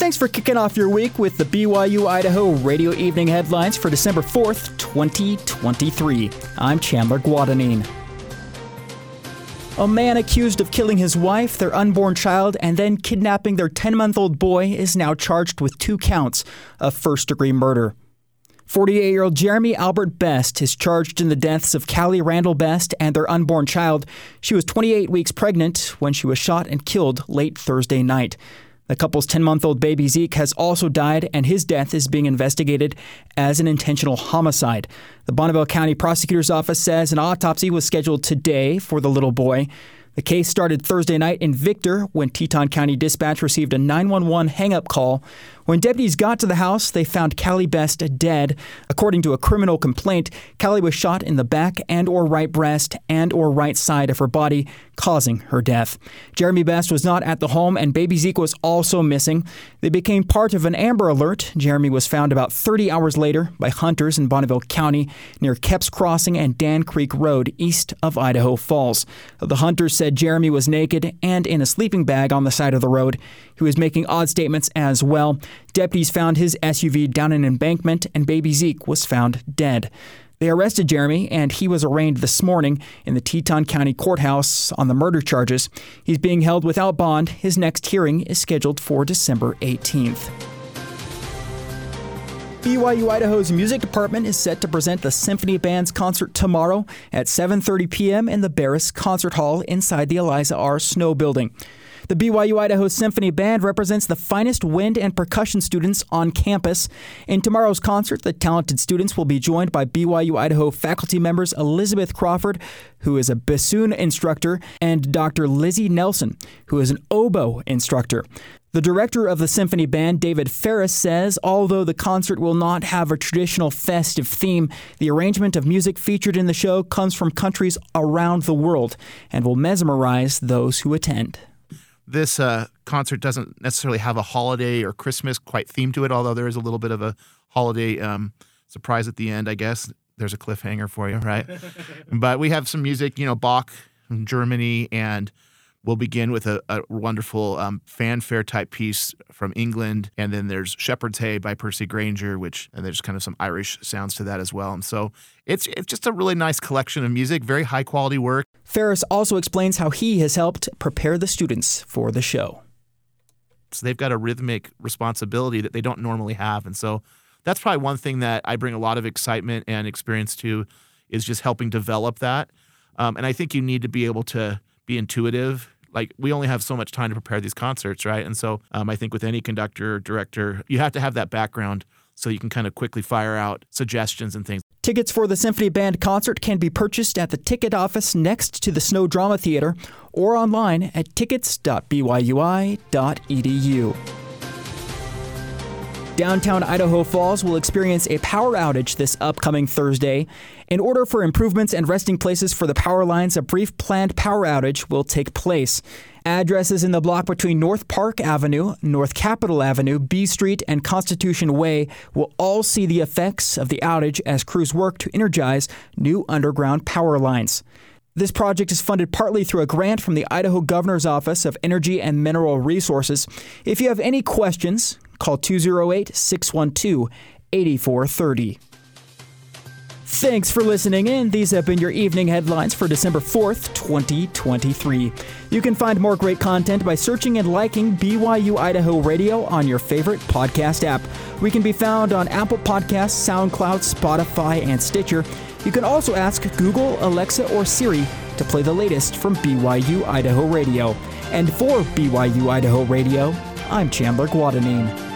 Thanks for kicking off your week with the BYU Idaho Radio Evening headlines for December 4th, 2023. I'm Chandler Guadagnine. A man accused of killing his wife, their unborn child, and then kidnapping their 10 month old boy is now charged with two counts of first degree murder. 48 year old Jeremy Albert Best is charged in the deaths of Callie Randall Best and their unborn child. She was 28 weeks pregnant when she was shot and killed late Thursday night. The couple's 10 month old baby Zeke has also died, and his death is being investigated as an intentional homicide. The Bonneville County Prosecutor's Office says an autopsy was scheduled today for the little boy. The case started Thursday night in Victor when Teton County Dispatch received a 911 hang up call. When deputies got to the house, they found Callie Best dead. According to a criminal complaint, Callie was shot in the back and or right breast and or right side of her body, causing her death. Jeremy Best was not at the home and baby Zeke was also missing. They became part of an Amber Alert. Jeremy was found about 30 hours later by hunters in Bonneville County near Kepps Crossing and Dan Creek Road east of Idaho Falls. The hunters said Jeremy was naked and in a sleeping bag on the side of the road. He was making odd statements as well. Deputies found his SUV down an embankment, and baby Zeke was found dead. They arrested Jeremy, and he was arraigned this morning in the Teton County Courthouse on the murder charges. He's being held without bond. His next hearing is scheduled for December 18th. BYU Idaho's music department is set to present the Symphony Band's concert tomorrow at 7:30 p.m. in the Barrus Concert Hall inside the Eliza R. Snow Building. The BYU Idaho Symphony Band represents the finest wind and percussion students on campus. In tomorrow's concert, the talented students will be joined by BYU Idaho faculty members Elizabeth Crawford, who is a bassoon instructor, and Dr. Lizzie Nelson, who is an oboe instructor. The director of the symphony band, David Ferris, says although the concert will not have a traditional festive theme, the arrangement of music featured in the show comes from countries around the world and will mesmerize those who attend this uh, concert doesn't necessarily have a holiday or Christmas quite theme to it, although there is a little bit of a holiday um, surprise at the end, I guess. There's a cliffhanger for you, right? but we have some music, you know, Bach from Germany and We'll begin with a, a wonderful um, fanfare type piece from England, and then there's Shepherd's Hey by Percy Grainger, which and there's kind of some Irish sounds to that as well. And so it's it's just a really nice collection of music, very high quality work. Ferris also explains how he has helped prepare the students for the show. So they've got a rhythmic responsibility that they don't normally have, and so that's probably one thing that I bring a lot of excitement and experience to, is just helping develop that. Um, and I think you need to be able to be intuitive. Like we only have so much time to prepare these concerts, right? And so um, I think with any conductor or director, you have to have that background so you can kind of quickly fire out suggestions and things. Tickets for the Symphony Band concert can be purchased at the ticket office next to the Snow Drama Theater or online at tickets.byui.edu. Downtown Idaho Falls will experience a power outage this upcoming Thursday. In order for improvements and resting places for the power lines, a brief planned power outage will take place. Addresses in the block between North Park Avenue, North Capitol Avenue, B Street, and Constitution Way will all see the effects of the outage as crews work to energize new underground power lines. This project is funded partly through a grant from the Idaho Governor's Office of Energy and Mineral Resources. If you have any questions, Call 208 612 8430. Thanks for listening in. These have been your evening headlines for December 4th, 2023. You can find more great content by searching and liking BYU Idaho Radio on your favorite podcast app. We can be found on Apple Podcasts, SoundCloud, Spotify, and Stitcher. You can also ask Google, Alexa, or Siri to play the latest from BYU Idaho Radio. And for BYU Idaho Radio, I'm Chandler Guadagnine.